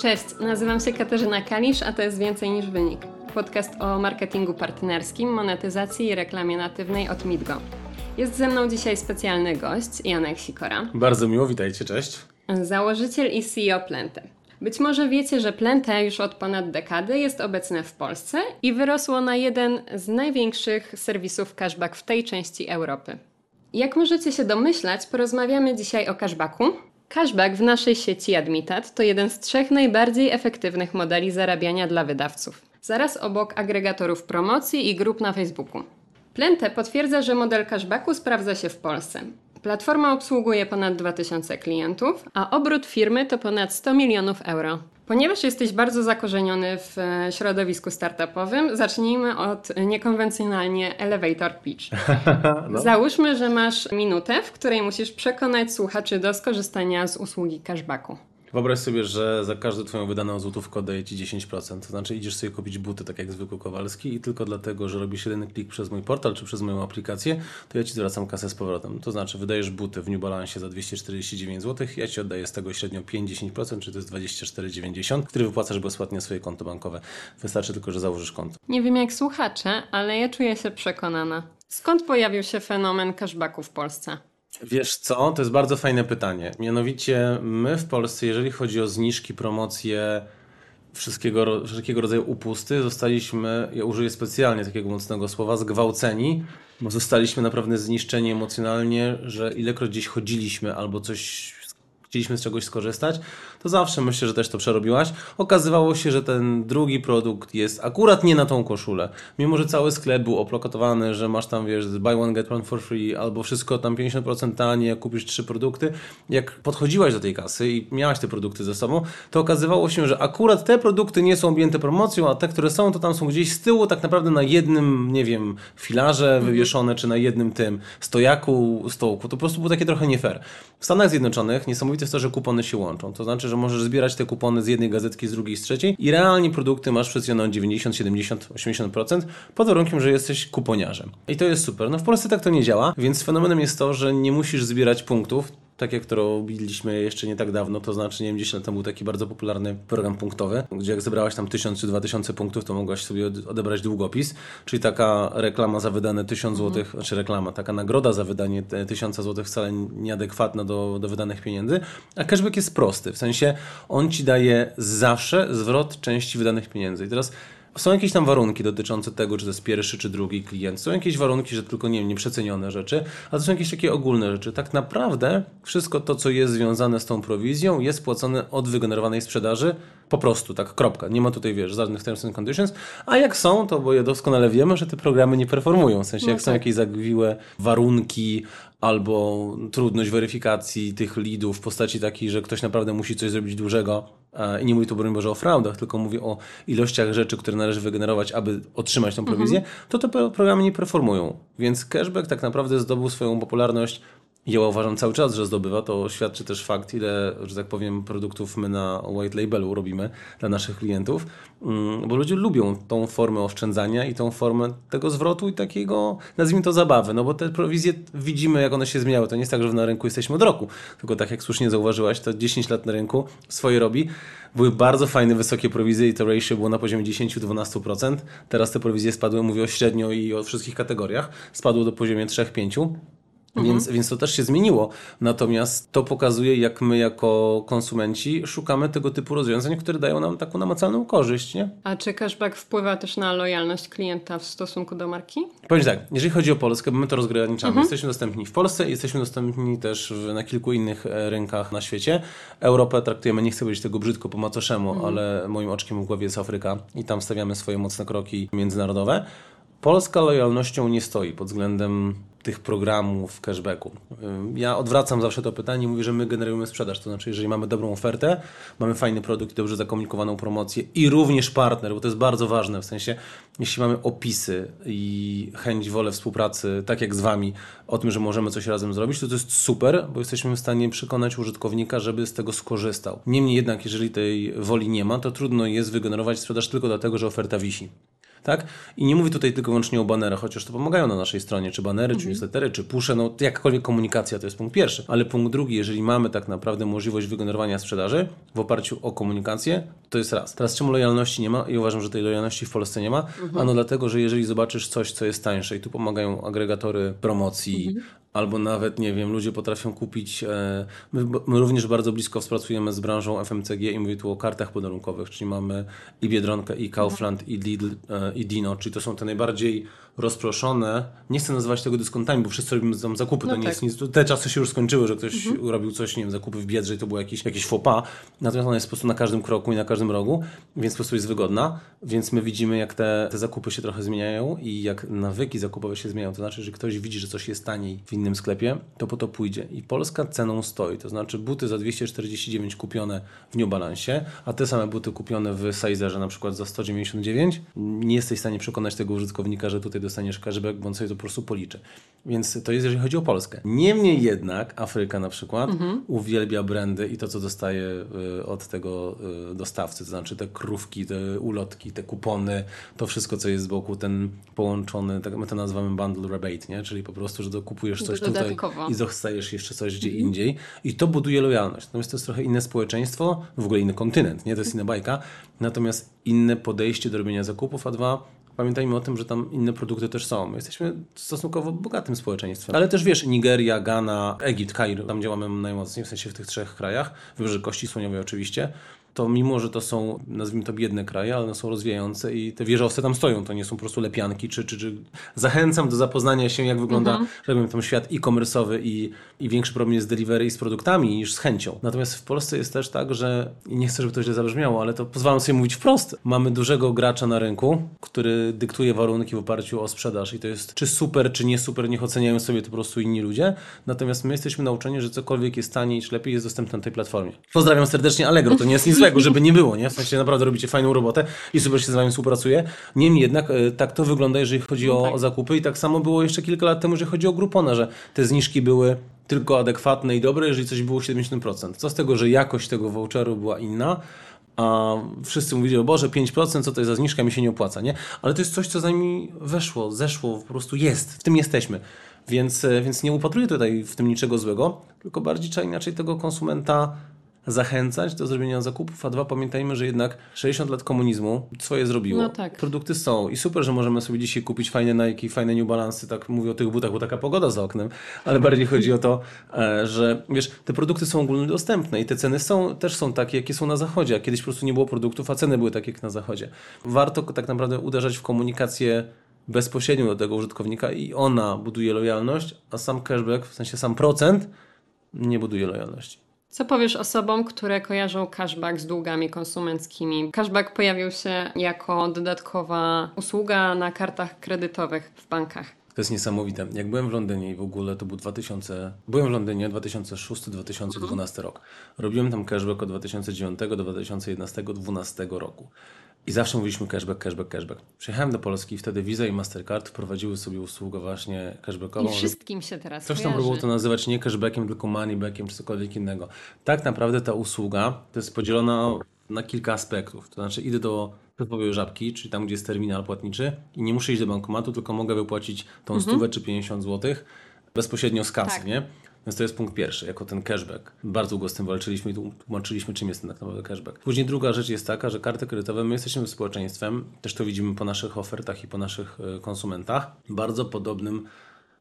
Cześć, nazywam się Katarzyna Kalisz, a to jest Więcej niż Wynik. Podcast o marketingu partnerskim, monetyzacji i reklamie natywnej od Midgo. Jest ze mną dzisiaj specjalny gość, Janek Sikora. Bardzo miło, witajcie, cześć. Założyciel i CEO Plente. Być może wiecie, że Plente już od ponad dekady jest obecne w Polsce i wyrosło na jeden z największych serwisów cashback w tej części Europy. Jak możecie się domyślać, porozmawiamy dzisiaj o cashbacku, Cashback w naszej sieci Admitat to jeden z trzech najbardziej efektywnych modeli zarabiania dla wydawców. Zaraz obok agregatorów promocji i grup na Facebooku. Plente potwierdza, że model cashbacku sprawdza się w Polsce. Platforma obsługuje ponad 2000 klientów, a obrót firmy to ponad 100 milionów euro. Ponieważ jesteś bardzo zakorzeniony w e, środowisku startupowym, zacznijmy od niekonwencjonalnie elevator pitch. no. Załóżmy, że masz minutę, w której musisz przekonać słuchaczy do skorzystania z usługi cashbacku. Wyobraź sobie, że za każdą twoją wydaną złotówkę oddaję ci 10%. To znaczy idziesz sobie kupić buty, tak jak zwykły Kowalski i tylko dlatego, że robisz jeden klik przez mój portal czy przez moją aplikację, to ja ci zwracam kasę z powrotem. To znaczy wydajesz buty w New Balance za 249 zł, ja ci oddaję z tego średnio 5-10%, czy to jest 24,90, który wypłacasz bezpłatnie swoje konto bankowe. Wystarczy tylko, że założysz konto. Nie wiem jak słuchacze, ale ja czuję się przekonana. Skąd pojawił się fenomen cashbacku w Polsce? Wiesz co, to jest bardzo fajne pytanie. Mianowicie my w Polsce, jeżeli chodzi o zniżki, promocje, wszystkiego, wszelkiego rodzaju upusty, zostaliśmy, ja użyję specjalnie takiego mocnego słowa, zgwałceni, bo zostaliśmy naprawdę zniszczeni emocjonalnie, że ilekroć gdzieś chodziliśmy albo coś chcieliśmy z czegoś skorzystać, to zawsze myślę, że też to przerobiłaś. Okazywało się, że ten drugi produkt jest akurat nie na tą koszulę. Mimo, że cały sklep był oplokotowany, że masz tam, wiesz, buy one, get one for free, albo wszystko tam 50% taniej, jak kupisz trzy produkty. Jak podchodziłaś do tej kasy i miałaś te produkty ze sobą, to okazywało się, że akurat te produkty nie są objęte promocją, a te, które są, to tam są gdzieś z tyłu, tak naprawdę na jednym, nie wiem, filarze mhm. wywieszone, czy na jednym tym stojaku, stołku. To po prostu było takie trochę nie fair. W Stanach Zjednoczonych niesamowite jest to, że kupony się łączą. To znaczy, że możesz zbierać te kupony z jednej gazetki, z drugiej, z trzeciej i realnie produkty masz przecenione 90, 70, 80% pod warunkiem, że jesteś kuponiarzem. I to jest super. No w Polsce tak to nie działa, więc fenomenem jest to, że nie musisz zbierać punktów, tak jak to robiliśmy jeszcze nie tak dawno, to znaczy, nie wiem, 10 lat temu był taki bardzo popularny program punktowy, gdzie jak zebrałaś tam 1000 czy 2000 punktów, to mogłaś sobie odebrać długopis, czyli taka reklama za wydane 1000 zł, mhm. znaczy reklama, taka nagroda za wydanie 1000 zł wcale nieadekwatna do, do wydanych pieniędzy, a cashback jest prosty, w sensie on ci daje zawsze zwrot części wydanych pieniędzy. I teraz są jakieś tam warunki dotyczące tego, czy to jest pierwszy, czy drugi klient. Są jakieś warunki, że tylko, nie wiem, nieprzecenione rzeczy, a to są jakieś takie ogólne rzeczy. Tak naprawdę wszystko to, co jest związane z tą prowizją, jest płacone od wygenerowanej sprzedaży po prostu, tak, kropka. Nie ma tutaj, wiesz, żadnych terms and conditions. A jak są, to bo je doskonale wiemy, że te programy nie performują. W sensie, no jak tak. są jakieś zagwiłe warunki albo trudność weryfikacji tych leadów w postaci takiej, że ktoś naprawdę musi coś zrobić dużego i nie mówi tu broń Boże o fraudach, tylko mówi o ilościach rzeczy, które należy wygenerować, aby otrzymać tą prowizję, mhm. to te programy nie performują. Więc cashback tak naprawdę zdobył swoją popularność ja uważam cały czas, że zdobywa. To świadczy też fakt, ile, że tak powiem, produktów my na white labelu robimy dla naszych klientów, mm, bo ludzie lubią tą formę oszczędzania i tą formę tego zwrotu i takiego, nazwijmy to zabawy, no bo te prowizje widzimy, jak one się zmieniały. To nie jest tak, że na rynku jesteśmy od roku, tylko tak jak słusznie zauważyłaś, to 10 lat na rynku swoje robi. Były bardzo fajne, wysokie prowizje i to ratio było na poziomie 10-12%. Teraz te prowizje spadły, mówię o średnio i o wszystkich kategoriach, spadły do poziomie 3-5%. Mhm. Więc, więc to też się zmieniło. Natomiast to pokazuje, jak my jako konsumenci szukamy tego typu rozwiązań, które dają nam taką namacalną korzyść. Nie? A czy cashback wpływa też na lojalność klienta w stosunku do marki? Powiem tak, jeżeli chodzi o Polskę, bo my to rozgraniczamy. Mhm. Jesteśmy dostępni w Polsce, jesteśmy dostępni też na kilku innych e, rynkach na świecie. Europę traktujemy, nie chcę powiedzieć tego brzydko po macoszemu, mhm. ale moim oczkiem w głowie jest Afryka i tam stawiamy swoje mocne kroki międzynarodowe. Polska lojalnością nie stoi pod względem tych programów cashbacku. Ja odwracam zawsze to pytanie i mówię, że my generujemy sprzedaż. To znaczy, jeżeli mamy dobrą ofertę, mamy fajny produkt, dobrze zakomunikowaną promocję i również partner, bo to jest bardzo ważne, w sensie, jeśli mamy opisy i chęć, wolę współpracy, tak jak z Wami, o tym, że możemy coś razem zrobić, to to jest super, bo jesteśmy w stanie przekonać użytkownika, żeby z tego skorzystał. Niemniej jednak, jeżeli tej woli nie ma, to trudno jest wygenerować sprzedaż tylko dlatego, że oferta wisi. Tak? I nie mówię tutaj tylko wyłącznie o banerach, chociaż to pomagają na naszej stronie, czy banery, czy newslettery, czy pusze, no jakakolwiek komunikacja to jest punkt pierwszy. Ale punkt drugi, jeżeli mamy tak naprawdę możliwość wygenerowania sprzedaży w oparciu o komunikację, to jest raz. Teraz czemu lojalności nie ma? I uważam, że tej lojalności w Polsce nie ma. Ano dlatego, że jeżeli zobaczysz coś, co jest tańsze i tu pomagają agregatory promocji, Albo nawet, nie wiem, ludzie potrafią kupić. E, my, my, również bardzo blisko współpracujemy z branżą FMCG i mówię tu o kartach podarunkowych, czyli mamy i Biedronkę, i Kaufland, i Lidl, e, i Dino, czyli to są te najbardziej rozproszone. Nie chcę nazywać tego dyskontami, bo wszyscy robimy tam zakupy. No to nie tak. jest nic, te czasy się już skończyły, że ktoś mhm. robił coś, nie wiem, zakupy w Biedrze i to było jakieś, jakieś faux pas. Natomiast ona jest po prostu na każdym kroku i na każdym rogu, więc po prostu jest wygodna. Więc my widzimy, jak te, te zakupy się trochę zmieniają i jak nawyki zakupowe się zmieniają. To znaczy, że ktoś widzi, że coś jest taniej w innym sklepie, to po to pójdzie. I Polska ceną stoi. To znaczy buty za 249 kupione w New Balance, a te same buty kupione w Sizerze na przykład za 199, nie jesteś w stanie przekonać tego użytkownika, że tutaj dostaniesz cashback, bo on sobie to po prostu policzy. Więc to jest, jeżeli chodzi o Polskę. Niemniej jednak Afryka na przykład mhm. uwielbia brandy i to, co dostaje y, od tego y, dostawcy, to znaczy te krówki, te ulotki, te kupony, to wszystko, co jest z boku, ten połączony, tak my to nazywamy bundle rebate, nie? czyli po prostu, że dokupujesz coś tutaj i dostajesz jeszcze coś gdzie mhm. indziej i to buduje lojalność. Natomiast to jest trochę inne społeczeństwo, w ogóle inny kontynent, nie? To jest inna bajka, natomiast inne podejście do robienia zakupów, a dwa pamiętajmy o tym, że tam inne produkty też są. My jesteśmy stosunkowo bogatym społeczeństwem. Ale też wiesz, Nigeria, Ghana, Egipt, Kair, tam działamy najmocniej, w sensie w tych trzech krajach, wybrzeże Kości Słoniowej oczywiście, to mimo, że to są, nazwijmy to biedne kraje, ale one są rozwijające i te wieżowce tam stoją, to nie są po prostu lepianki, czy, czy, czy... zachęcam do zapoznania się, jak wygląda, mhm. że powiem, tam świat e-commerce'owy i, i większy problem jest z delivery i z produktami niż z chęcią. Natomiast w Polsce jest też tak, że, i nie chcę, żeby to źle zabrzmiało, ale to pozwalam sobie mówić wprost, mamy dużego gracza na rynku, który dyktuje warunki w oparciu o sprzedaż i to jest czy super, czy nie super, niech oceniają sobie to po prostu inni ludzie, natomiast my jesteśmy nauczeni, że cokolwiek jest taniej, czy lepiej jest dostępne na tej platformie. Pozdrawiam serdecznie Allegro, to nie jest nic złego, żeby nie było, nie? W sensie naprawdę robicie fajną robotę i super się z wami współpracuje. Niemniej jednak e, tak to wygląda, jeżeli chodzi no tak. o zakupy i tak samo było jeszcze kilka lat temu, jeżeli chodzi o Groupona, że te zniżki były tylko adekwatne i dobre, jeżeli coś było 70%. Co z tego, że jakość tego voucheru była inna, a wszyscy mówili, o Boże, 5%, co to jest za zniżka, mi się nie opłaca, nie? Ale to jest coś, co za nami weszło, zeszło, po prostu jest, w tym jesteśmy. Więc, e, więc nie upatruję tutaj w tym niczego złego, tylko bardziej trzeba inaczej tego konsumenta zachęcać do zrobienia zakupów, a dwa, pamiętajmy, że jednak 60 lat komunizmu swoje zrobiło. No tak. Produkty są i super, że możemy sobie dzisiaj kupić fajne Nike, fajne New Balance, tak mówię o tych butach, bo taka pogoda za oknem, ale bardziej chodzi o to, e, że wiesz, te produkty są ogólnodostępne i te ceny są, też są takie, jakie są na zachodzie, a kiedyś po prostu nie było produktów, a ceny były takie jak na zachodzie. Warto tak naprawdę uderzać w komunikację bezpośrednią do tego użytkownika i ona buduje lojalność, a sam cashback, w sensie sam procent, nie buduje lojalności. Co powiesz osobom, które kojarzą cashback z długami konsumenckimi? Cashback pojawił się jako dodatkowa usługa na kartach kredytowych w bankach. To jest niesamowite. Jak byłem w Londynie i w ogóle to był 2000. Byłem w Londynie 2006-2012 mhm. rok. Robiłem tam cashback od 2009 do 2011-2012 roku. I zawsze mówiliśmy cashback, cashback, cashback. Przyjechałem do Polski, wtedy Visa i Mastercard wprowadziły sobie usługę właśnie cashbackową. I wszystkim się teraz Ktoś tam próbował to nazywać nie cashbackiem, tylko moneybackiem, czy cokolwiek innego. Tak naprawdę ta usługa to jest podzielona na kilka aspektów. To znaczy idę do typowej żabki, czyli tam, gdzie jest terminal płatniczy i nie muszę iść do bankomatu, tylko mogę wypłacić tą mhm. stówę czy 50 zł bezpośrednio z kasy, tak. nie? Więc to jest punkt pierwszy, jako ten cashback. Bardzo długo z tym walczyliśmy i tłumaczyliśmy, czym jest ten tak naprawdę cashback. Później druga rzecz jest taka, że karty kredytowe, my jesteśmy społeczeństwem, też to widzimy po naszych ofertach i po naszych e, konsumentach, bardzo podobnym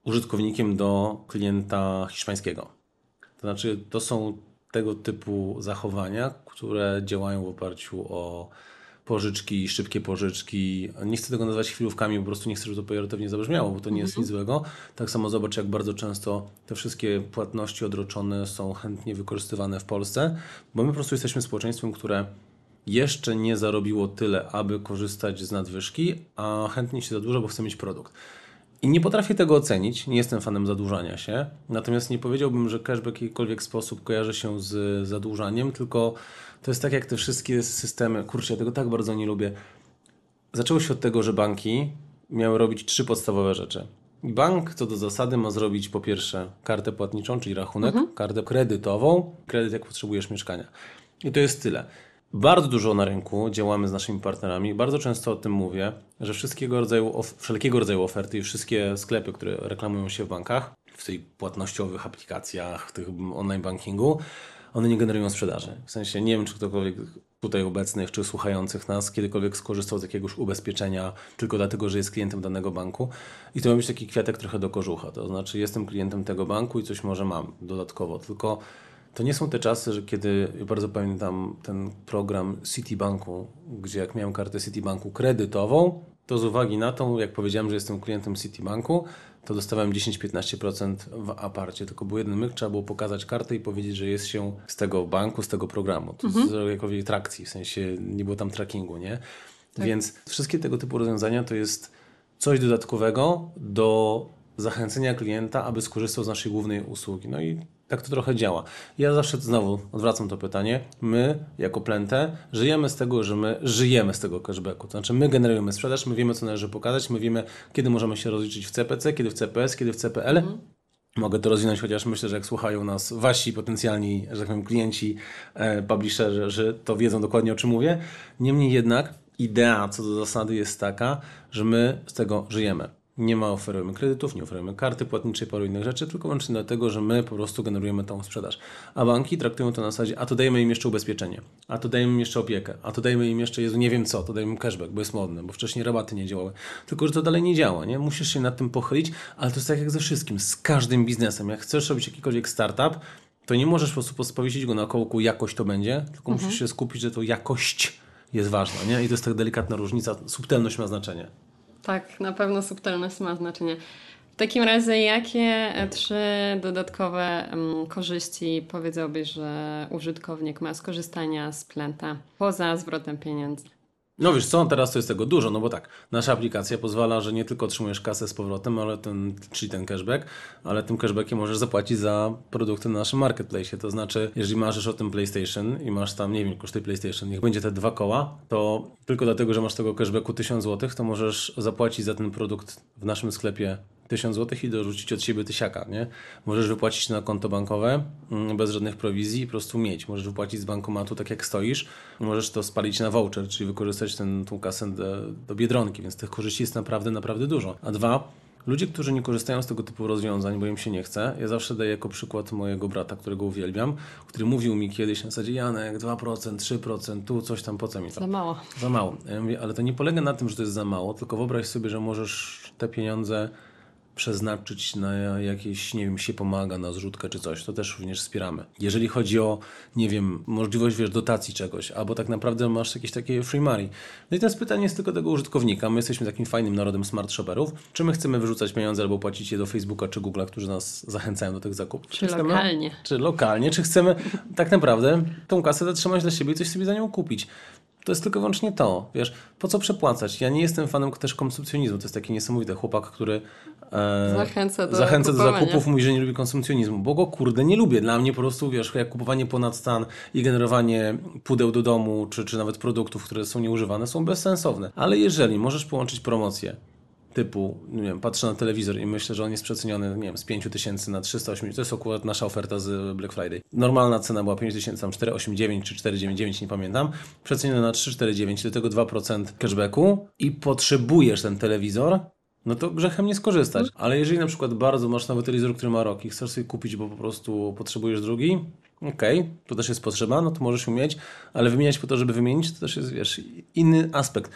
użytkownikiem do klienta hiszpańskiego. To znaczy, to są tego typu zachowania, które działają w oparciu o pożyczki, szybkie pożyczki. Nie chcę tego nazywać chwilówkami, po prostu nie chcę, żeby to pejoratywnie zabrzmiało, bo to nie jest nic złego. Tak samo zobacz, jak bardzo często te wszystkie płatności odroczone są chętnie wykorzystywane w Polsce, bo my po prostu jesteśmy społeczeństwem, które jeszcze nie zarobiło tyle, aby korzystać z nadwyżki, a chętnie się zadłuża, bo chce mieć produkt. I nie potrafię tego ocenić, nie jestem fanem zadłużania się, natomiast nie powiedziałbym, że cashback w jakikolwiek sposób kojarzy się z zadłużaniem, tylko to jest tak jak te wszystkie systemy, kurczę, ja tego tak bardzo nie lubię. Zaczęło się od tego, że banki miały robić trzy podstawowe rzeczy. Bank co do zasady ma zrobić po pierwsze kartę płatniczą, czyli rachunek, mhm. kartę kredytową, kredyt jak potrzebujesz mieszkania. I to jest tyle. bardzo dużo na rynku, działamy z naszymi partnerami. Bardzo często o tym mówię, że wszystkiego rodzaju, wszelkiego rodzaju oferty i wszystkie sklepy, które reklamują się w bankach, w tych płatnościowych aplikacjach, w tych online bankingu, one nie generują sprzedaży. W sensie nie wiem, czy ktokolwiek tutaj obecnych, czy słuchających nas kiedykolwiek skorzystał z jakiegoś ubezpieczenia tylko dlatego, że jest klientem danego banku. I to ma być taki kwiatek trochę do kożucha. To znaczy, jestem klientem tego banku i coś może mam dodatkowo. Tylko to nie są te czasy, że kiedy bardzo pamiętam ten program Citibanku, gdzie jak miałem kartę Citibanku kredytową, to z uwagi na to, jak powiedziałem, że jestem klientem Citibanku, to dostawałem 10-15% w aparcie. Tylko był jeden myk, trzeba było pokazać kartę i powiedzieć, że jest się z tego banku, z tego programu. To mhm. z jakiejś trakcji, w sensie nie było tam trackingu, nie? Tak. Więc wszystkie tego typu rozwiązania to jest coś dodatkowego do zachęcenia klienta, aby skorzystał z naszej głównej usługi. No i tak to trochę działa. Ja zawsze znowu odwracam to pytanie. My, jako Plente, żyjemy z tego, że my żyjemy z tego cashbacku. To znaczy, my generujemy sprzedaż, my wiemy, co należy pokazać, my wiemy, kiedy możemy się rozliczyć w CPC, kiedy w CPS, kiedy w CPL. Mhm. Mogę to rozwinąć, chociaż myślę, że jak słuchają nas wasi potencjalni, że tak powiem, klienci, e, publisherzy, to wiedzą dokładnie o czym mówię. Niemniej jednak idea co do zasady jest taka, że my z tego żyjemy nie ma oferujemy kredytów, nie oferujemy karty płatniczej, paru innych rzeczy, tylko wyłącznie dlatego, że my po prostu generujemy tą sprzedaż. A banki traktują to na zasadzie, a to dajemy im jeszcze ubezpieczenie, a to dajemy im jeszcze opiekę, a to dajemy im jeszcze, Jezu, nie wiem co, to dajemy im cashback, bo jest modne, bo wcześniej rabaty nie działały. Tylko, że to dalej nie działa, nie? Musisz się nad tym pochylić, ale to jest tak jak ze wszystkim, z każdym biznesem. Jak chcesz robić jakikolwiek startup, to nie możesz po prostu powiesić go na kołku, jakość to będzie, tylko mhm. musisz się skupić, że to jakość jest ważna, nie? I to jest tak delikatna różnica, subtelność ma znaczenie. Tak, na pewno subtelność ma znaczenie. W takim razie, jakie trzy dodatkowe um, korzyści powiedziałbyś, że użytkownik ma z korzystania z Plenta poza zwrotem pieniędzy? No wiesz co, teraz to jest tego dużo, no bo tak, nasza aplikacja pozwala, że nie tylko otrzymujesz kasę z powrotem, ale ten, czyli ten cashback, ale tym cashbackiem możesz zapłacić za produkty na naszym marketplace. To znaczy, jeżeli marzysz o tym PlayStation i masz tam, nie wiem, koszty PlayStation, niech będzie te dwa koła, to tylko dlatego, że masz tego cashbacku 1000 zł, to możesz zapłacić za ten produkt w naszym sklepie 1000 zł i dorzucić od siebie tysiaka, nie? Możesz wypłacić na konto bankowe mm, bez żadnych prowizji i po prostu mieć. Możesz wypłacić z bankomatu tak jak stoisz. Możesz to spalić na voucher, czyli wykorzystać ten, tą kasę do, do Biedronki, więc tych korzyści jest naprawdę, naprawdę dużo. A dwa, Ludzie, którzy nie korzystają z tego typu rozwiązań, bo im się nie chce, ja zawsze daję jako przykład mojego brata, którego uwielbiam, który mówił mi kiedyś na zasadzie Janek, 2%, 3%, tu coś tam, po co mi to? Za mało. Za mało. Ja mówię, ale to nie polega na tym, że to jest za mało, tylko wyobraź sobie, że możesz te pieniądze przeznaczyć na jakieś, nie wiem, się pomaga, na zrzutkę czy coś, to też również wspieramy. Jeżeli chodzi o, nie wiem, możliwość, wiesz, dotacji czegoś, albo tak naprawdę masz jakieś takie free money. No i teraz pytanie jest tylko tego użytkownika. My jesteśmy takim fajnym narodem smart shopperów. Czy my chcemy wyrzucać pieniądze albo płacić je do Facebooka czy Google'a, którzy nas zachęcają do tych zakupów? Czy, czy lokalnie. Chcemy, czy lokalnie, czy chcemy tak naprawdę tą kasę zatrzymać dla siebie i coś sobie za nią kupić. To jest tylko wyłącznie to. Wiesz, po co przepłacać? Ja nie jestem fanem też konsumpcjonizmu. To jest taki niesamowity chłopak, który zachęca, do, zachęca do zakupów, mówi, że nie lubi konsumpcjonizmu, bo go kurde nie lubię. Dla mnie po prostu, wiesz, jak kupowanie ponad stan i generowanie pudeł do domu, czy, czy nawet produktów, które są nieużywane, są bezsensowne. Ale jeżeli możesz połączyć promocję typu, nie wiem, patrzę na telewizor i myślę, że on jest przeceniony, nie wiem, z 5 tysięcy na 380, to jest akurat nasza oferta z Black Friday. Normalna cena była 5 tysięcy, tam 489 czy 499, nie pamiętam. Przeceniony na 349, do tego 2% cashbacku i potrzebujesz ten telewizor, no to grzechem nie skorzystać. Ale jeżeli na przykład bardzo masz nowy telewizor, który ma rok i chcesz sobie kupić, bo po prostu potrzebujesz drugi, okej, okay, to też jest potrzeba, no to możesz umieć, ale wymieniać po to, żeby wymienić, to też jest, wiesz, inny aspekt.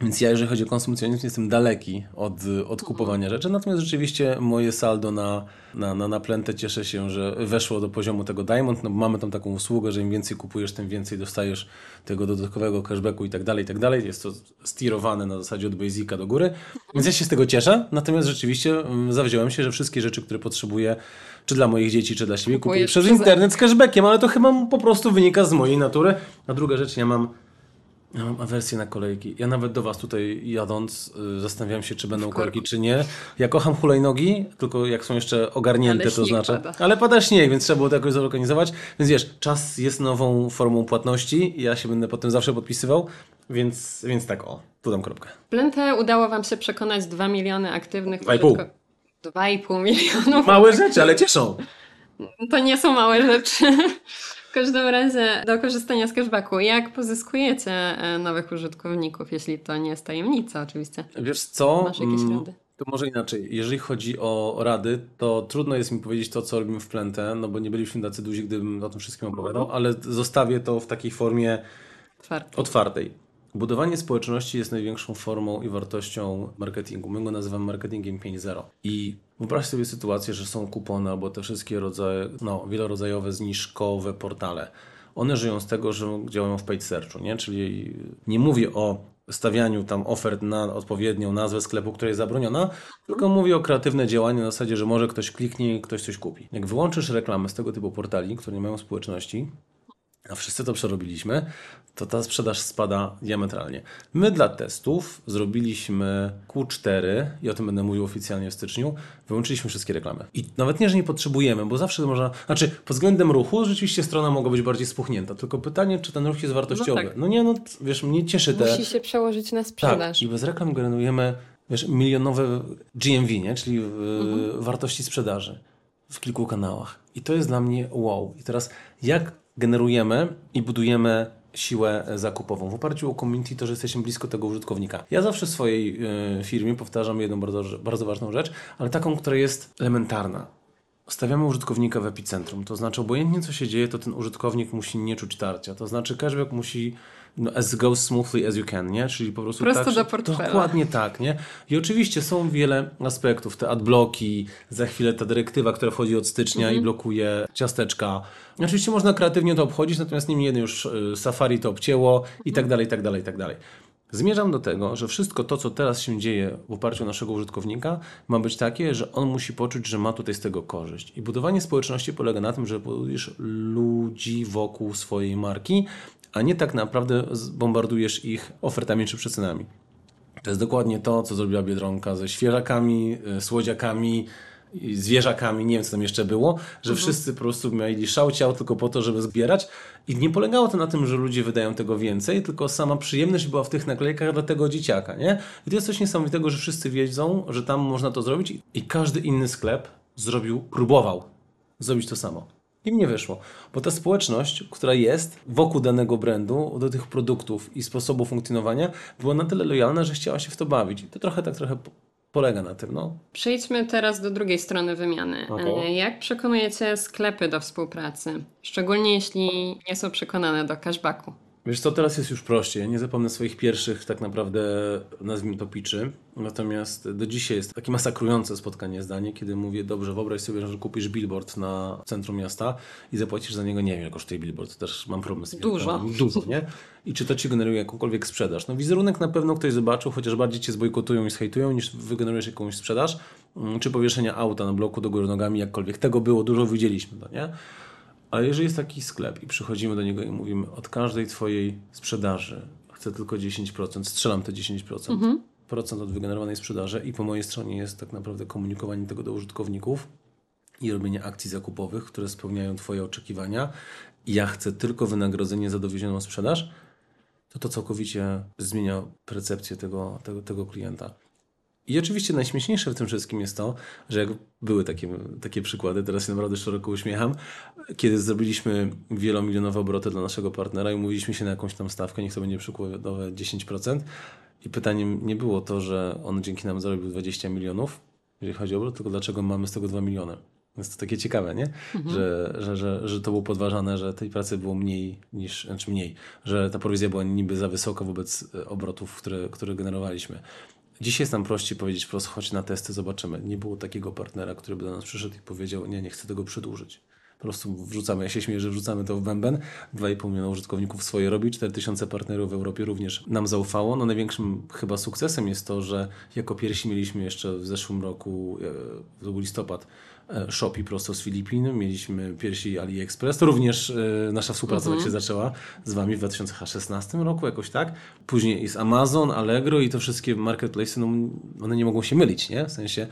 Więc ja, jeżeli chodzi o konsumpcjonizm, jestem daleki od, od kupowania rzeczy. Natomiast rzeczywiście moje saldo na, na, na, na plentę cieszę się, że weszło do poziomu tego Diamond. No, mamy tam taką usługę, że im więcej kupujesz, tym więcej dostajesz tego dodatkowego cashbacku i tak dalej, i tak dalej. Jest to steerowane na zasadzie od Basica do góry. Więc ja się z tego cieszę. Natomiast rzeczywiście mm, zawziąłem się, że wszystkie rzeczy, które potrzebuję, czy dla moich dzieci, czy dla siebie, kupuję przez internet z cashbackiem, ale to chyba po prostu wynika z mojej natury. A druga rzecz, ja mam ja mam awersję na kolejki. Ja nawet do Was tutaj jadąc y, zastanawiam się, czy będą kolejki, czy nie. Ja kocham hulajnogi, tylko jak są jeszcze ogarnięte, Ale to znaczy. Pada. Ale pada śnieg, więc trzeba było to jakoś zorganizować. Więc wiesz, czas jest nową formą płatności. Ja się będę potem zawsze podpisywał. Więc, więc tak, o, tu dam kropkę. Plentę udało Wam się przekonać 2 miliony aktywnych 2,5. 2,5 milionów. Małe rzeczy, ale cieszą. To nie są małe rzeczy każdym razie do korzystania z cashbacku, jak pozyskujecie e, nowych użytkowników, jeśli to nie jest tajemnica oczywiście? Wiesz co? Masz jakieś Mm, rady? To może inaczej. Jeżeli chodzi o rady, to trudno jest mi powiedzieć to, co robimy w Plentę, no bo nie byliśmy tacy duzi, gdybym o tym wszystkim opowiadał, ale zostawię to w takiej formie otwartej. Budowanie społeczności jest największą formą i wartością marketingu. My go nazywamy marketingiem 5.0. I wyobraź sobie sytuację, że są kupony albo te wszystkie rodzaje, no, wielorodzajowe, zniżkowe portale. One żyją z tego, że działają w paid searchu, nie? Czyli nie mówię o stawianiu tam ofert na odpowiednią nazwę sklepu, która jest zabroniona, tylko mówię o kreatywne działanie na zasadzie, że może ktoś kliknie i ktoś coś kupi. Jak wyłączysz reklamę z tego typu portali, które nie mają społeczności, a wszyscy to przerobiliśmy, to ta sprzedaż spada diametralnie. My dla testów zrobiliśmy Q4 i o tym będę mówił oficjalnie w styczniu. Wyłączyliśmy wszystkie reklamy. I nawet nie, że nie potrzebujemy, bo zawsze można. Znaczy, pod względem ruchu rzeczywiście strona mogła być bardziej spuchnięta. Tylko pytanie, czy ten ruch jest wartościowy. No, tak. nie, no wiesz, mnie cieszy te. Musi się przełożyć na Tak, sprzedaż. i bez reklam generujemy wiesz, milionowe GMV, nie? czyli y, wartości sprzedaży w kilku kanałach. I to jest dla mnie wow. I teraz jak generujemy i budujemy siłę zakupową w oparciu o community, to że jesteśmy blisko tego użytkownika. Ja zawsze w swojej y, firmie powtarzam jedną bardzo, bardzo ważną rzecz, ale taką, która jest elementarna. Stawiamy użytkownika w epicentrum, to znaczy obojętnie co się dzieje, to ten użytkownik musi nie czuć tarcia. To znaczy cashback musi no, as go smoothly as you can, nie? Czyli po prostu Prosto tak, do portfela. Dokładnie tak, nie? I oczywiście są wiele aspektów, te adblocki, za chwilę ta dyrektywa, która wchodzi od stycznia i blokuje ciasteczka. Oczywiście można kreatywnie to obchodzić, natomiast niemniej jeden już y, Safari to obcięło i tak dalej, i tak dalej, i tak dalej. Zmierzam do tego, że wszystko to, co teraz się dzieje w oparciu o naszego użytkownika, ma być takie, że on musi poczuć, że ma tutaj z tego korzyść. I budowanie społeczności polega na tym, że budujesz ludzi wokół swojej marki, a nie tak naprawdę bombardujesz ich ofertami czy przecenami. To jest dokładnie to, co zrobiła Biedronka ze świeżakami, y, słodziakami, zwierzakami, nie wiem co tam jeszcze było, że wszyscy po prostu mieli szał ciał tylko po to, żeby zbierać i nie polegało to na tym, że ludzie wydają tego więcej, tylko sama przyjemność była w tych naklejkach dla tego dzieciaka, nie? I to jest coś niesamowitego, że wszyscy wiedzą, że tam można to zrobić i każdy inny sklep zrobił, próbował zrobić to samo. Im nie wyszło, bo ta społeczność, która jest wokół danego brandu, do tych produktów i sposobu funkcjonowania, była na tyle lojalna, że chciała się w to bawić. I to trochę tak trochę po- polega na tym, no. Przejdźmy teraz do drugiej strony wymiany. Okej. E, Jak przekonujecie sklepy do współpracy? Szczególnie jeśli nie są przekonane do cashbacku. Wiesz co, teraz jest już prościej. Nie zapomnę swoich pierwszych tak naprawdę, nazwijmy to piczy. Natomiast do dzisiaj jest takie masakrujące spotkanie zdanie, kiedy mówię, dobrze, wyobraź sobie, że kupisz billboard na centrum miasta i zapłacisz za niego, nie wiem, ile kosztuje billboard, też mam problem z tym. Dużo. Dużo, nie? I czy to ci generuje jakąkolwiek sprzedaż? No wizerunek na pewno ktoś zobaczył, chociaż bardziej cię zbojkotują i zhejtują, niż wygenerujesz jakąś sprzedaż. Mm, Czy powieszenia auta na bloku do góry nogami, jakkolwiek. Tego było dużo, widzieliśmy to, nie? Ale jeżeli jest taki sklep i przychodzimy do niego i mówimy od każdej twojej sprzedaży chcę tylko 10%, strzelam te 10% procent od wygenerowanej sprzedaży i po mojej stronie jest tak naprawdę komunikowanie tego do użytkowników i robienie akcji zakupowych, które spełniają twoje oczekiwania ja chcę tylko wynagrodzenie za dowiezioną sprzedaż, to to całkowicie zmienia percepcję tego, tego, tego klienta. I oczywiście najśmieszniejsze w tym wszystkim jest to, że jak były takie, takie przykłady, teraz się naprawdę szeroko uśmiecham, kiedy zrobiliśmy wielomilionowe obroty dla naszego partnera i umówiliśmy się na jakąś tam stawkę, niech to będzie przykładowe 10%. I pytaniem nie było to, że on dzięki nam zarobił 20 milionów, jeżeli chodzi o obrót, tylko dlaczego mamy z tego 2 miliony. Jest to takie ciekawe, nie? Że, że, że, że to było podważane, że tej pracy było mniej niż, znaczy mniej, że ta prowizja była niby za wysoka wobec e, obrotów, które, które generowaliśmy. Dzisiaj jest nam prościej powiedzieć po prostu chodź na testy, zobaczymy. Nie było takiego partnera, który by do nas przyszedł i powiedział, nie, nie chcę tego przedłużyć. Po prostu wrzucamy, ja się śmieję, że wrzucamy to w bęben. 2,5 miliona użytkowników swoje robi, 4000 partnerów w Europie również nam zaufało. No największym chyba sukcesem jest to, że jako pierwsi mieliśmy jeszcze w zeszłym roku, e, to był listopad, e, Shopee prosto z Filipin, mieliśmy pierwsi AliExpress, to również e, nasza współpraca tak się zaczęła z Wami w 2016 roku, jakoś tak. Później jest Amazon, Allegro i to wszystkie marketplace, no one nie mogą się mylić, nie? W sensie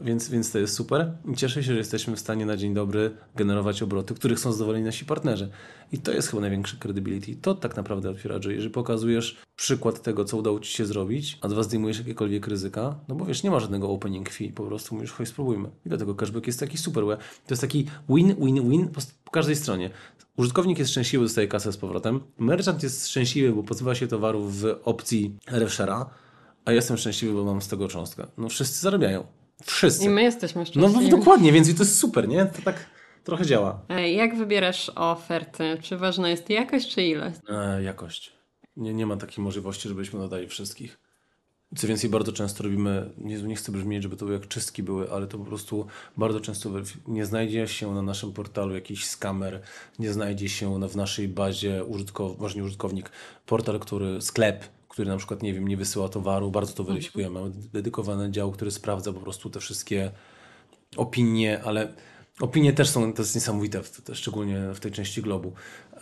Więc, więc to jest super. I cieszę się, że jesteśmy w stanie na dzień dobry generować obroty, których są zadowoleni nasi partnerzy. I to jest chyba największy credibility. To tak naprawdę otwiera drzwi. Jeżeli pokazujesz przykład tego, co udało Ci się zrobić, a dwa zdejmujesz jakiekolwiek ryzyka, no bo wiesz, nie ma żadnego opening fee, po prostu mówisz, chodź spróbujmy. I dlatego cashback jest taki super. To jest taki win-win-win po każdej stronie. Użytkownik jest szczęśliwy, dostaje kasę z powrotem. Merchant jest szczęśliwy, bo pozbywa się towarów w opcji RefShare'a, a ja jestem szczęśliwy, bo mam z tego cząstkę. No wszyscy zarabiają. Wszyscy. I my jesteśmy No szczęśliwi. dokładnie, więc to jest super, nie? To tak trochę działa. Jak wybierasz oferty? Czy ważna jest jakość czy ilość? E, jakość. Nie, nie ma takiej możliwości, żebyśmy dodali wszystkich. Co więcej, bardzo często robimy, nie, nie chcę brzmieć, żeby to były jak czystki były, ale to po prostu bardzo często nie znajdzie się na naszym portalu jakiś skamer, nie znajdzie się na, w naszej bazie użytkow, ważny użytkownik, portal, który, sklep, który na przykład, nie wiem, nie wysyła towaru, bardzo to weryfikujemy. Mamy dedykowany dział, który sprawdza po prostu te wszystkie opinie, ale opinie też są, to jest niesamowite, szczególnie w tej części globu.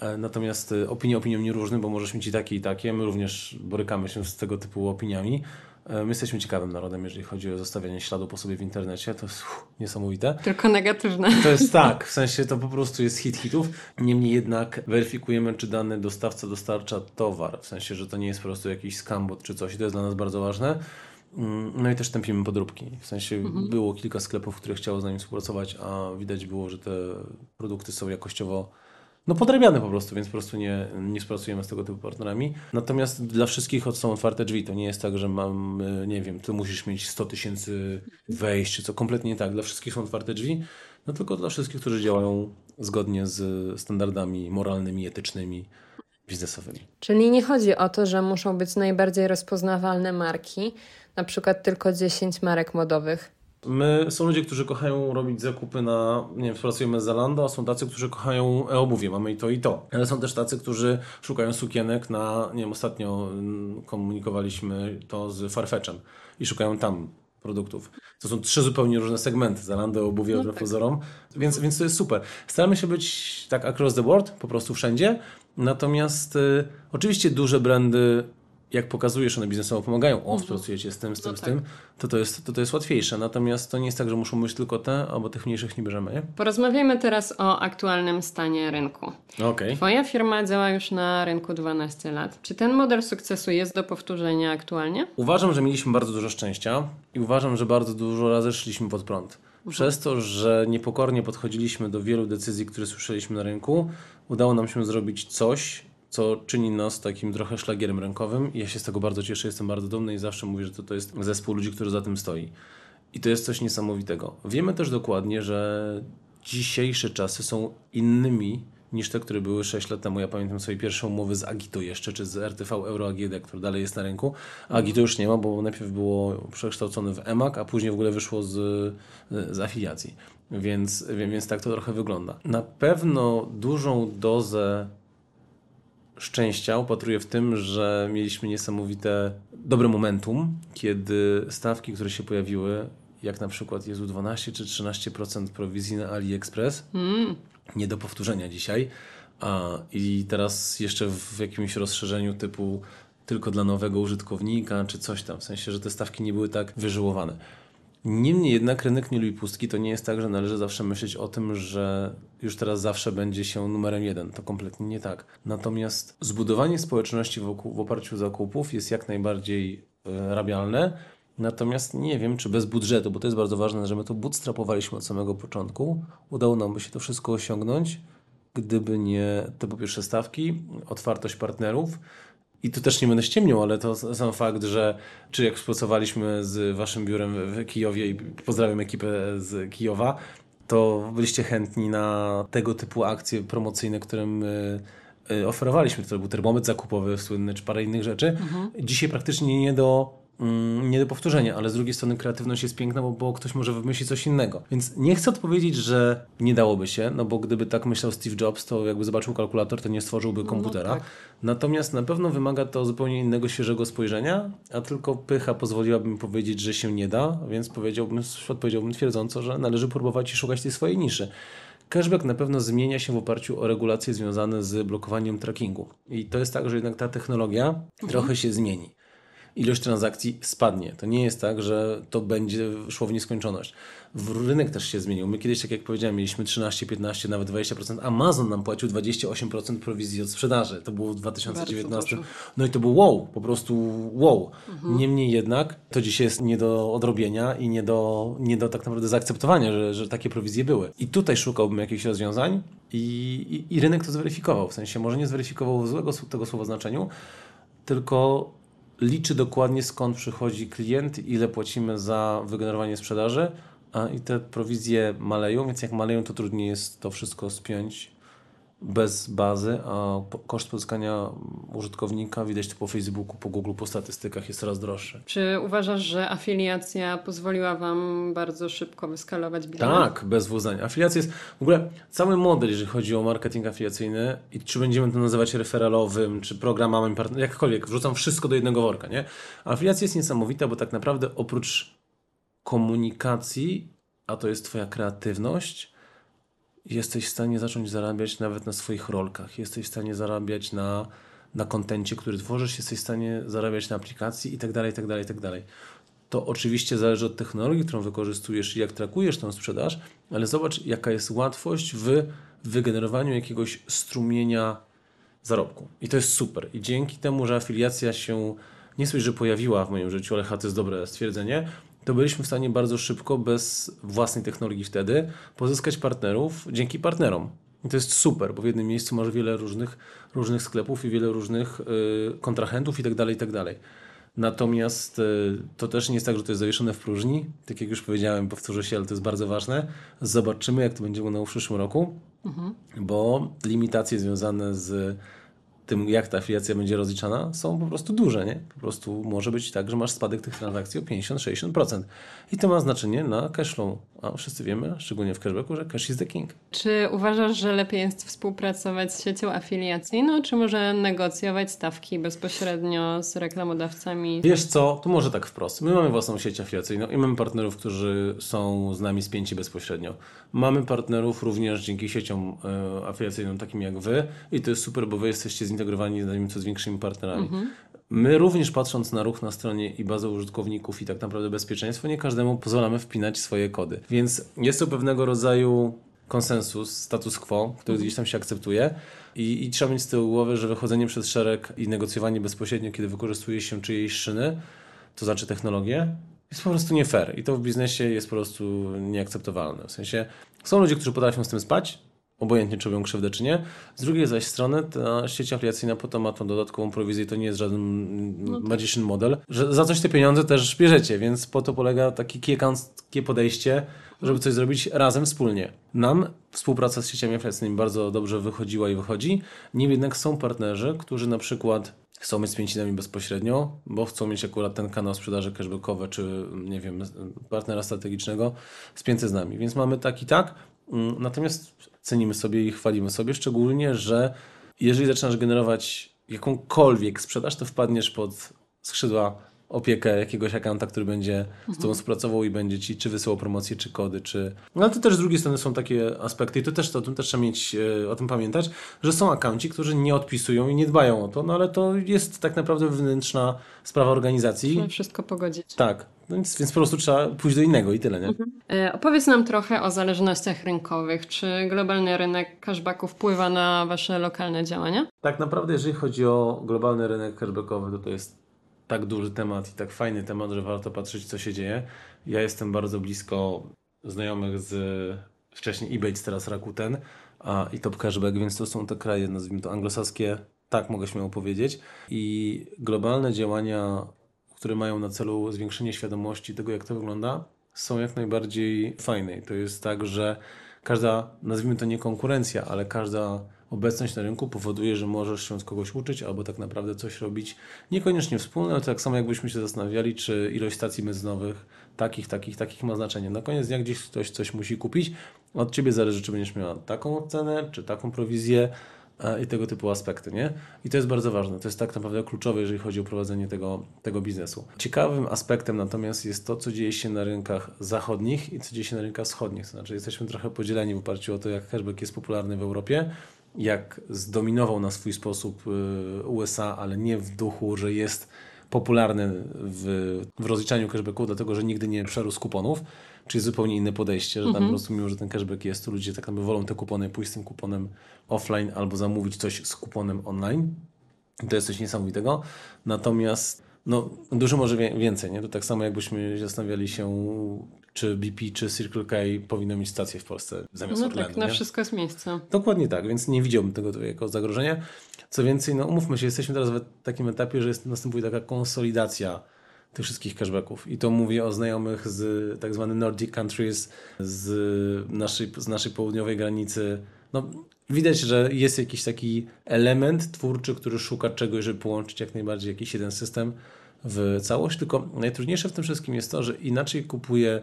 E, Natomiast e, opinie opiniom nieróżnym, bo możesz mieć i takie i takie. My również borykamy się z tego typu opiniami. E, My jesteśmy ciekawym narodem, jeżeli chodzi o zostawianie śladu po sobie w internecie. To jest uff, niesamowite. Tylko negatywne. To jest tak, w sensie to po prostu jest hit hitów. Niemniej jednak weryfikujemy, czy dany dostawca dostarcza towar. W sensie, że to nie jest po prostu jakiś scambot czy coś. I to jest dla nas bardzo ważne. Mm, No i też tępimy podróbki. W sensie było kilka sklepów, które chciało z nami współpracować, a widać było, że te produkty są jakościowo no podrabiane po prostu, więc po prostu nie, nie współpracujemy z tego typu partnerami. Natomiast dla wszystkich są otwarte drzwi. To nie jest tak, że mam, y, nie wiem, ty musisz mieć 100 tysięcy wejść, czy co. Kompletnie nie tak. Dla wszystkich są otwarte drzwi, no tylko dla wszystkich, którzy działają zgodnie z standardami moralnymi, etycznymi, biznesowymi. Czyli nie chodzi o to, że muszą być najbardziej rozpoznawalne marki, na przykład tylko 10 marek modowych. My, są ludzie, którzy kochają robić zakupy na, nie wiem, współpracujemy z Zalando, a są tacy, którzy kochają e-obuwie, mamy i to i to. Ale są też tacy, którzy szukają sukienek na, nie wiem, ostatnio mm, komunikowaliśmy to z Farfetchem i szukają tam produktów. To są trzy zupełnie różne segmenty, Zalando, obuwie, no pozorom, więc, więc to jest super. Staramy się być tak across the board, po prostu wszędzie, natomiast y, oczywiście duże brandy jak pokazujesz, one biznesowo pomagają, o, współpracujecie z tym, z tym, No z tak. tym, to to, jest, to to jest łatwiejsze. Natomiast to nie jest tak, że muszą być tylko te, albo tych mniejszych nie bierzemy, nie? Porozmawiajmy teraz o aktualnym stanie rynku. Okej. Twoja firma działa już na rynku 12 lat. Czy ten model sukcesu jest do powtórzenia aktualnie? Uważam, że mieliśmy bardzo dużo szczęścia i uważam, że bardzo dużo razy szliśmy pod prąd. Przez to, że niepokornie podchodziliśmy do wielu decyzji, które słyszeliśmy na rynku, udało nam się zrobić coś, co czyni nas takim trochę szlagierem rynkowym. I ja się z tego bardzo cieszę, jestem bardzo dumny i zawsze mówię, że to, to jest zespół ludzi, który za tym stoi. I to jest coś niesamowitego. Wiemy też dokładnie, że dzisiejsze czasy są innymi niż te, które były 6 lat temu. Ja pamiętam swoje pierwsze umowy z Agito jeszcze, czy z RTV Euro AGD, który dalej jest na rynku. Agito już nie ma, bo najpierw było przekształcone w EMAG, a później w ogóle wyszło z, z afiliacji. Więc, więc tak to trochę wygląda. Na pewno dużą dozę szczęścia upatruję w tym, że mieliśmy niesamowite dobre momentum, kiedy stawki, które się pojawiły, jak na przykład Jezu 12 czy 13% prowizji na AliExpress, nie do powtórzenia dzisiaj. A, I teraz jeszcze w jakimś rozszerzeniu typu tylko dla nowego użytkownika, czy coś tam, w sensie, że te stawki nie były tak wyżyłowane. Niemniej jednak rynek nie lubi pustki. To nie jest tak, że należy zawsze myśleć o tym, że już teraz zawsze będzie się numerem jeden. To kompletnie nie tak. Natomiast zbudowanie społeczności wokół, w oparciu o zakupów jest jak najbardziej e, rabialne. Natomiast nie wiem, czy bez budżetu, bo to jest bardzo ważne, że my to bootstrapowaliśmy od samego początku. Udało nam by się to wszystko osiągnąć, gdyby nie te po pierwsze stawki, otwartość partnerów, i tu też nie będę ściemniał, ale to sam fakt, że czy jak współpracowaliśmy z waszym biurem w Kijowie i pozdrawiam ekipę z Kijowa, to byliście chętni na tego typu akcje promocyjne, które my y, oferowaliśmy. To był termometr zakupowy słynny, czy parę innych rzeczy. Dzisiaj praktycznie nie do, nie do powtórzenia, ale z drugiej strony kreatywność jest piękna, bo, bo ktoś może wymyślić coś innego. Więc nie chcę odpowiedzieć, że nie dałoby się, no bo gdyby tak myślał Steve Jobs, to jakby zobaczył kalkulator, to nie stworzyłby komputera. tak. Natomiast na pewno wymaga to zupełnie innego, świeżego spojrzenia, a tylko pycha pozwoliłaby mi powiedzieć, że się nie da, więc powiedziałbym, odpowiedziałbym twierdząco, że należy próbować i szukać tej swojej niszy. Cashback na pewno zmienia się w oparciu o regulacje związane z blokowaniem trackingu. I to jest tak, że jednak ta technologia trochę się zmieni. Ilość transakcji spadnie. To nie jest tak, że to będzie szło w nieskończoność. W rynek też się zmienił. My kiedyś, tak jak powiedziałem, mieliśmy 13, 15, nawet 20%. Amazon nam płacił 28% prowizji od sprzedaży. To było w 2019. No i to był wow, po prostu wow. Mhm. Niemniej jednak to dzisiaj jest nie do odrobienia i nie do, nie do tak naprawdę zaakceptowania, że, że takie prowizje były. I tutaj szukałbym jakichś rozwiązań i, i, i rynek to zweryfikował. W sensie może nie zweryfikował w złego tego słowa znaczeniu, tylko liczy dokładnie skąd przychodzi klient, ile płacimy za wygenerowanie sprzedaży, i te prowizje maleją, więc jak maleją, to trudniej jest to wszystko spiąć bez bazy, a koszt pozyskania użytkownika widać to po Facebooku, po Google, po statystykach jest coraz droższy. Czy uważasz, że afiliacja pozwoliła Wam bardzo szybko wyskalować biznes? Tak, bez dwóch Afiliacja jest w ogóle cały model, jeżeli chodzi o marketing afiliacyjny i czy będziemy to nazywać referalowym, czy programami jakkolwiek, wrzucam wszystko do jednego worka, nie? Afiliacja jest niesamowita, bo tak naprawdę oprócz komunikacji, a to jest Twoja kreatywność, jesteś w stanie zacząć zarabiać nawet na swoich rolkach, jesteś w stanie zarabiać na, na kontencie, który tworzysz, jesteś w stanie zarabiać na aplikacji i tak dalej, i tak dalej, i tak dalej. To oczywiście zależy od technologii, którą wykorzystujesz i jak trakujesz tą sprzedaż, ale zobacz, jaka jest łatwość w wygenerowaniu jakiegoś strumienia zarobku. I to jest super. I dzięki temu, że afiliacja się nie słyszy, że pojawiła w moim życiu, ale to jest dobre stwierdzenie, to byliśmy w stanie bardzo szybko, bez własnej technologii wtedy, pozyskać partnerów dzięki partnerom. I to jest super, bo w jednym miejscu masz wiele różnych, różnych sklepów i wiele różnych y, kontrahentów i tak dalej, i tak dalej. Natomiast y, to też nie jest tak, że to jest zawieszone w próżni. Tak jak już powiedziałem, powtórzę się, ale to jest bardzo ważne. Zobaczymy, jak to będzie wyglądało w przyszłym roku, mhm. bo limitacje związane z tym, jak ta afiliacja będzie rozliczana, są po prostu duże. Nie? Po prostu może być tak, że masz spadek tych transakcji o 50-60%. I to ma znaczenie na cashflow. A wszyscy wiemy, szczególnie w cashbacku, że cash is the king. Czy uważasz, że lepiej jest współpracować z siecią afiliacyjną, czy może negocjować stawki bezpośrednio z reklamodawcami? Wiesz co, to może tak wprost. My mamy własną sieć afiliacyjną i mamy partnerów, którzy są z nami spięci bezpośrednio. Mamy partnerów również dzięki sieciom y, afiliacyjnym takim jak wy i to jest super, bo wy jesteście zintegrowani z coraz większymi partnerami. Mhm. My również patrząc na ruch na stronie i bazę użytkowników i tak naprawdę bezpieczeństwo, nie każdemu pozwalamy wpinać swoje kody. Więc jest to pewnego rodzaju konsensus, status quo, który mhm. gdzieś tam się akceptuje I, i trzeba mieć z tyłu głowy, że wychodzenie przez szereg i negocjowanie bezpośrednio, kiedy wykorzystuje się czyjejś szyny, to znaczy technologię, jest po prostu nie fair i to w biznesie jest po prostu nieakceptowalne. W sensie są ludzie, którzy potrafią z tym spać, obojętnie czy robią krzywdę czy nie. Z drugiej zaś strony ta sieć afiliacyjna po to ma tą dodatkową prowizję to nie jest żaden no tak. magician model, że za coś te pieniądze też bierzecie, więc po to polega taki key account, key podejście, żeby coś zrobić razem, wspólnie. Nam współpraca z sieciami afiliacyjnymi bardzo dobrze wychodziła i wychodzi, niemniej jednak są partnerzy, którzy na przykład chcą mieć z pięcinami bezpośrednio, bo chcą mieć akurat ten kanał sprzedaży cashbackowe, czy nie wiem, partnera strategicznego z nami. Więc mamy tak i tak. Mm, natomiast cenimy sobie i chwalimy sobie, szczególnie, że jeżeli zaczynasz generować jakąkolwiek sprzedaż, to wpadniesz pod skrzydła opiekę jakiegoś akanta, który będzie z Tobą mhm. współpracował i będzie Ci czy wysyłał promocje, czy kody, czy... No ale to też z drugiej strony są takie aspekty i to też, to, o tym też trzeba mieć, e, o tym pamiętać, że są akanci, którzy nie odpisują i nie dbają o to, no ale to jest tak naprawdę wewnętrzna sprawa organizacji. Trzeba wszystko pogodzić. Tak, no więc, więc po prostu trzeba pójść do innego i tyle, nie? Mhm. E, opowiedz nam trochę o zależnościach rynkowych. Czy globalny rynek cashbacku wpływa na Wasze lokalne działania? Tak naprawdę, jeżeli chodzi o globalny rynek cashbackowy, to to jest tak duży temat i tak fajny temat, że warto patrzeć, co się dzieje. Ja jestem bardzo blisko znajomych z wcześniej eBay, teraz Rakuten a, i Top Cashback, więc to są te kraje, nazwijmy to anglosaskie, tak mogę śmiało powiedzieć. I globalne działania, które mają na celu zwiększenie świadomości tego, jak to wygląda, są jak najbardziej fajne. To jest tak, że każda, nazwijmy to nie konkurencja, ale każda obecność na rynku powoduje, że możesz się od kogoś uczyć albo tak naprawdę coś robić niekoniecznie wspólne, ale tak samo jakbyśmy się zastanawiali, czy ilość stacji benzynowych takich, takich, takich ma znaczenie. Na koniec dnia gdzieś ktoś coś musi kupić. Od Ciebie zależy, czy będziesz miała taką cenę, czy taką prowizję i tego typu aspekty, nie? I to jest bardzo ważne. To jest tak naprawdę kluczowe, jeżeli chodzi o prowadzenie tego, tego biznesu. Ciekawym aspektem natomiast jest to, co dzieje się na rynkach zachodnich i co dzieje się na rynkach wschodnich. To znaczy, jesteśmy trochę podzieleni w oparciu o to, jak cashback jest popularny w Europie jak zdominował na swój sposób y, USA, ale nie w duchu, że jest popularny w, w rozliczaniu cashbacku, dlatego że nigdy nie przerósł kuponów, czyli zupełnie inne podejście, że tam po prostu mimo, że ten cashback jest, to ludzie tak naprawdę wolą te kupony pójść z tym kuponem offline albo zamówić coś z kuponem online. To jest coś niesamowitego. Natomiast no, dużo może więcej. Nie? To tak samo jakbyśmy zastanawiali się, czy BP, czy Circle K powinno mieć stację w Polsce zamiast No Orlenu. tak, na nie? wszystko jest miejsce. Dokładnie tak, więc nie widziałbym tego jako zagrożenia. Co więcej, no umówmy się, jesteśmy teraz w takim etapie, że jest, następuje taka konsolidacja tych wszystkich cashbacków. I to mówię o znajomych z tak zwanych Nordic countries, z naszej, z naszej południowej granicy. No, widać, że jest jakiś taki element twórczy, który szuka czegoś, żeby połączyć jak najbardziej jakiś jeden system w całość. Tylko najtrudniejsze w tym wszystkim jest to, że inaczej kupuje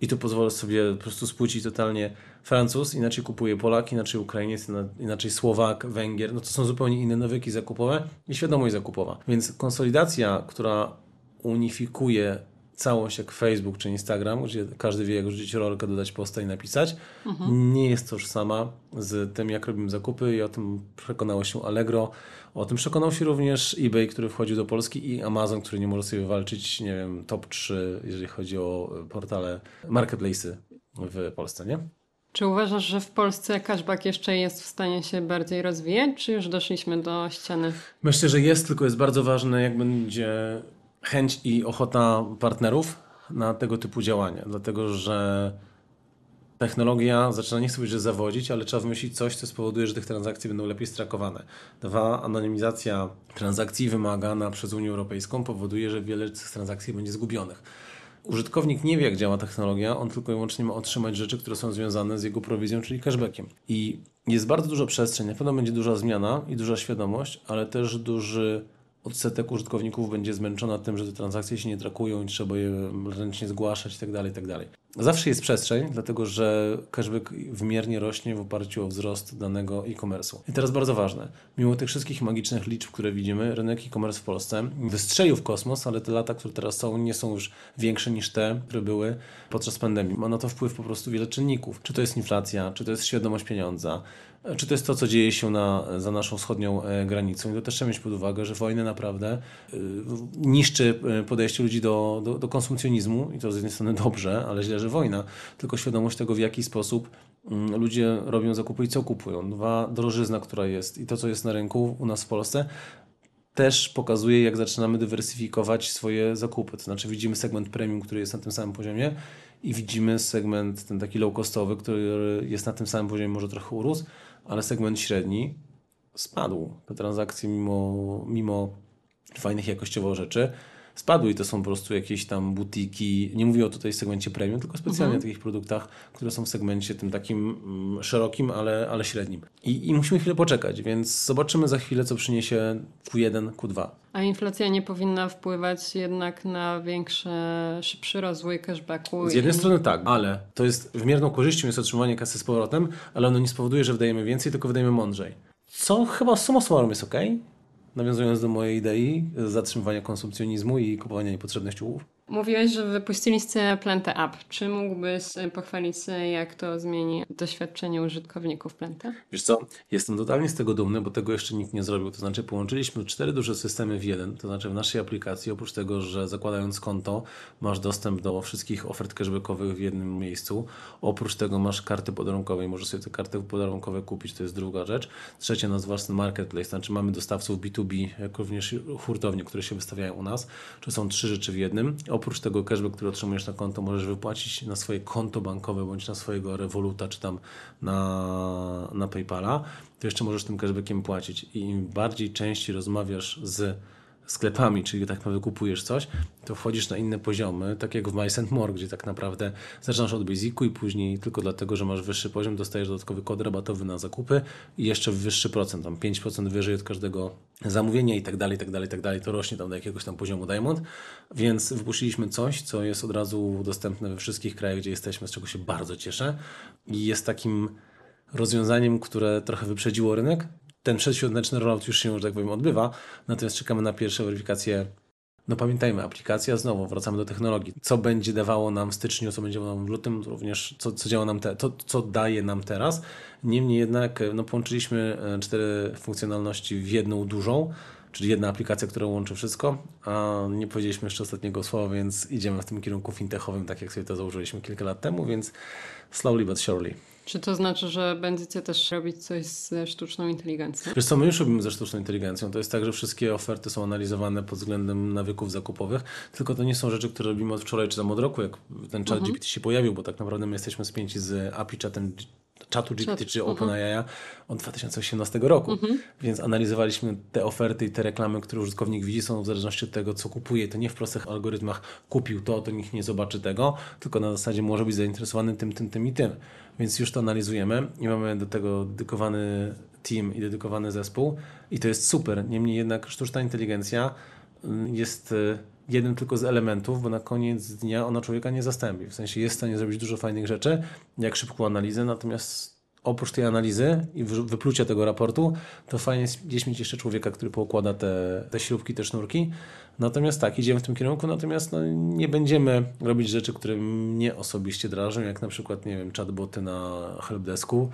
i tu pozwolę sobie po prostu spłucić totalnie Francuz, inaczej kupuje Polak, inaczej Ukrainiec, ina- inaczej Słowak, Węgier. No to są zupełnie inne nawyki zakupowe i świadomość zakupowa. Więc konsolidacja, która unifikuje całość jak Facebook czy Instagram, gdzie każdy wie jak rzucić rolkę, dodać posta i napisać, nie jest tożsama z tym jak robimy zakupy i o tym przekonało się Allegro, o tym przekonał się również eBay, który wchodził do Polski i Amazon, który nie może sobie walczyć, nie wiem, top 3, jeżeli chodzi o portale, marketplace'y w Polsce, nie? Czy uważasz, że w Polsce cashback jeszcze jest w stanie się bardziej rozwijać, czy już doszliśmy do ściany? Myślę, że jest, tylko jest bardzo ważne, jak będzie chęć i ochota partnerów na tego typu działania, dlatego że technologia zaczyna nie chcę powiedzieć, że zawodzić, ale trzeba wymyślić coś, co spowoduje, że tych transakcji będą lepiej strakowane. Dwa, anonimizacja transakcji wymagana przez Unię Europejską powoduje, że wiele z tych transakcji będzie zgubionych. Użytkownik nie wie, jak działa technologia, on tylko i wyłącznie ma otrzymać rzeczy, które są związane z jego prowizją, czyli cashbackiem. I jest bardzo dużo przestrzeń, na pewno będzie duża zmiana i duża świadomość, ale też duży odsetek użytkowników będzie zmęczona tym, że te transakcje się nie trakują i trzeba je ręcznie zgłaszać itd., itd. Zawsze jest przestrzeń, dlatego że cashback wymiernie rośnie w oparciu o wzrost danego e-commerce'u. I teraz bardzo ważne, mimo tych wszystkich magicznych liczb, które widzimy, rynek e-commerce w Polsce wystrzelił w kosmos, ale te lata, które teraz są, nie są już większe niż te, które były podczas pandemii. Ma na to wpływ po prostu wiele czynników. Czy to jest inflacja, czy to jest świadomość pieniądza, czy to jest to, co dzieje się na, za naszą wschodnią e, granicą. I to też trzeba mieć pod uwagę, że wojna naprawdę y, niszczy e, podejście ludzi do, do, do konsumpcjonizmu i to z jednej strony dobrze, ale źle, że wojna. Tylko świadomość tego, w jaki sposób mm, ludzie robią zakupy i co kupują. Dwa, drożyzna, która jest i to, co jest na rynku u nas w Polsce, też pokazuje, jak zaczynamy dywersyfikować swoje zakupy. To znaczy widzimy segment premium, który jest na tym samym poziomie i widzimy segment ten taki low costowy, który jest na tym samym poziomie, może trochę urósł, ale segment średni spadł. Te transakcje mimo, mimo fajnych jakościowo rzeczy spadły i to są po prostu jakieś tam butiki, nie mówię o tutaj segmencie premium, tylko specjalnie o takich produktach, które są w segmencie tym takim mm, szerokim, ale, ale średnim. I, I musimy chwilę poczekać, więc zobaczymy za chwilę, co przyniesie Q1, Q2. A inflacja nie powinna wpływać jednak na większy, szybszy rozwój cashbacku? Z jednej i- strony tak, ale to jest wymierną korzyścią jest otrzymanie kasy z powrotem, ale ono nie spowoduje, że wydajemy więcej, tylko wydajemy mądrzej. Co chyba summa summarum jest ok, nawiązując do mojej idei zatrzymywania konsumpcjonizmu i kupowania niepotrzebnych ciuchów. Mówiłeś, że wypuściliście Plantę App. Czy mógłbyś e, pochwalić się, jak to zmieni doświadczenie użytkowników Planty? Wiesz co, jestem totalnie z tego dumny, bo tego jeszcze nikt nie zrobił. To znaczy połączyliśmy cztery duże systemy w jeden, to znaczy w naszej aplikacji, oprócz tego, że zakładając konto masz dostęp do wszystkich ofert cashbackowych w jednym miejscu, oprócz tego masz karty podarunkowe i możesz sobie te karty podarunkowe kupić, to jest druga rzecz. Trzecia nasz własny marketplace, to znaczy mamy dostawców B2B, jak również hurtownie, które się wystawiają u nas, to są trzy rzeczy w jednym. Oprócz tego cashback, który otrzymujesz na konto, możesz wypłacić na swoje konto bankowe bądź na swojego Revoluta, czy tam na, na PayPala, to jeszcze możesz tym cashbackiem płacić. I im bardziej częściej rozmawiasz z sklepami, czyli tak naprawdę kupujesz coś, to wchodzisz na inne poziomy, tak jak w My St. More, gdzie tak naprawdę zaczynasz od basicu i później tylko dlatego, że masz wyższy poziom, dostajesz dodatkowy kod rabatowy na zakupy i jeszcze wyższy procent, tam 5% wyżej od każdego zamówienia i tak dalej, i tak dalej, tak dalej. To rośnie tam do jakiegoś tam poziomu Diamond, więc wypuściliśmy coś, co jest od razu dostępne we wszystkich krajach, gdzie jesteśmy, z czego się bardzo cieszę i jest takim rozwiązaniem, które trochę wyprzedziło rynek. Ten przedświąteczny rollout już się, że tak powiem, odbywa, natomiast czekamy na pierwsze weryfikacje. No pamiętajmy, aplikacja znowu, wracamy do technologii. Co będzie dawało nam w styczniu, co będzie dawało nam w lutym, również co, co działa nam te, to, co daje nam teraz. Niemniej jednak no, połączyliśmy e, cztery funkcjonalności w jedną dużą, czyli jedna aplikacja, która łączy wszystko, a nie powiedzieliśmy jeszcze ostatniego słowa, więc idziemy w tym kierunku fintechowym, tak jak sobie to założyliśmy kilka lat temu, więc slowly but surely. Czy to znaczy, że będziecie też robić coś ze sztuczną inteligencją? Wiesz co, my już robimy ze sztuczną inteligencją. To jest tak, że wszystkie oferty są analizowane pod względem nawyków zakupowych, tylko to nie są rzeczy, które robimy od wczoraj czy tam od roku, jak ten chat GPT się pojawił, bo tak naprawdę my jesteśmy spięci z API chatem czatu GPT czy OpenAI od 2018 roku, więc analizowaliśmy te oferty i te reklamy, które użytkownik widzi, są w zależności od tego, co kupuje. To nie w prostych algorytmach kupił to, to nikt nie zobaczy tego, tylko na zasadzie może być zainteresowany tym, tym, tym i tym. Więc już to analizujemy i mamy do tego dedykowany team i dedykowany zespół i to jest super. Niemniej jednak sztuczna inteligencja mm, jest y, jednym tylko z elementów, bo na koniec dnia ona człowieka nie zastąpi. W sensie jest w stanie zrobić dużo fajnych rzeczy, jak szybką analizę, natomiast oprócz tej analizy i wy- wyplucia tego raportu, to fajnie jest gdzieś mieć jeszcze człowieka, który poukłada te, te śrubki, te sznurki. Natomiast tak, idziemy w tym kierunku, natomiast no, nie będziemy robić rzeczy, które mnie osobiście drażą, jak na przykład, nie wiem, chatboty na helpdesku,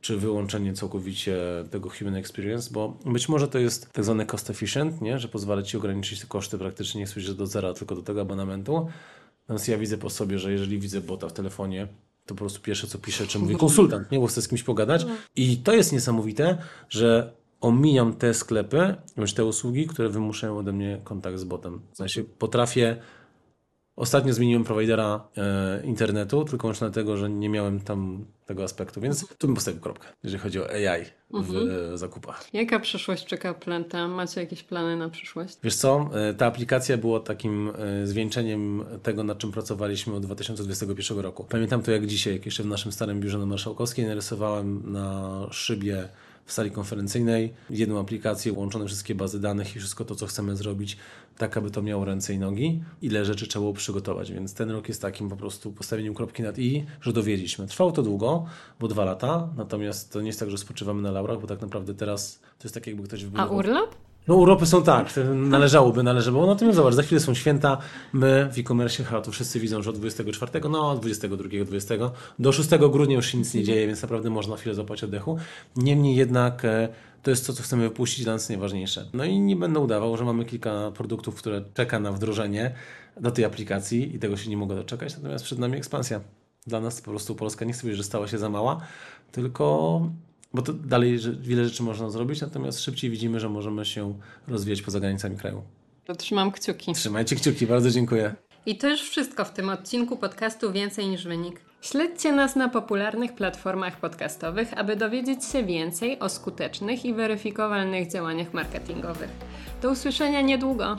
czy wyłączenie całkowicie tego human experience, bo być może to jest tak zwany cost efficient, nie? że pozwala Ci ograniczyć te koszty praktycznie nie słyszę do zera, tylko do tego abonamentu. Natomiast ja widzę po sobie, że jeżeli widzę bota w telefonie, to po prostu pierwsze co pisze, czy mówi konsultant, nie? bo chcę z kimś pogadać. I to jest niesamowite, że omijam te sklepy, bądź te usługi, które wymuszają ode mnie kontakt z botem. W sensie potrafię Ostatnio zmieniłem prowajdera e, internetu, tylko już dlatego, że nie miałem tam tego aspektu, więc tu bym postawił kropkę, jeżeli chodzi o AI w e, zakupach. Jaka przyszłość czeka Plenta? Macie jakieś plany na przyszłość? Wiesz co, e, ta aplikacja była takim e, zwieńczeniem tego, nad czym pracowaliśmy od 2021 roku. Pamiętam to jak dzisiaj, jak jeszcze w naszym starym biurze na Marszałkowskiej narysowałem na szybie w sali konferencyjnej jedną aplikację, łączone wszystkie bazy danych i wszystko to, co chcemy zrobić, tak aby to miało ręce i nogi. Ile rzeczy trzeba było przygotować, więc ten rok jest takim po prostu postawieniem kropki nad i, że dowiedzieliśmy. Trwało to długo, bo dwa lata, natomiast to nie jest tak, że spoczywamy na laurach, bo tak naprawdę teraz to jest tak, jakby ktoś A wybudował... urlop? No urlopy są tak, należałoby, należało. Natomiast zobacz, za chwilę są święta, my w e-commerce, chyba to wszyscy widzą, że od 24, no od 22, 20 do 6 grudnia już się nic nie dzieje, więc naprawdę można chwilę złapać oddechu. Niemniej jednak e, to jest to, co chcemy wypuścić, dla nas najważniejsze. No i nie będę udawał, że mamy kilka produktów, które czeka na wdrożenie do tej aplikacji i tego się nie mogę doczekać, natomiast przed nami ekspansja. Dla nas po prostu Polska nie chcę powiedzieć, że stała się za mała, tylko bo to dalej wiele rzeczy można zrobić, natomiast szybciej widzimy, że możemy się rozwijać poza granicami kraju. To trzymam kciuki. Trzymajcie kciuki, bardzo dziękuję. I to już wszystko w tym odcinku podcastu Więcej niż Wynik. Śledźcie nas na popularnych platformach podcastowych, aby dowiedzieć się więcej o skutecznych i weryfikowalnych działaniach marketingowych. Do usłyszenia niedługo.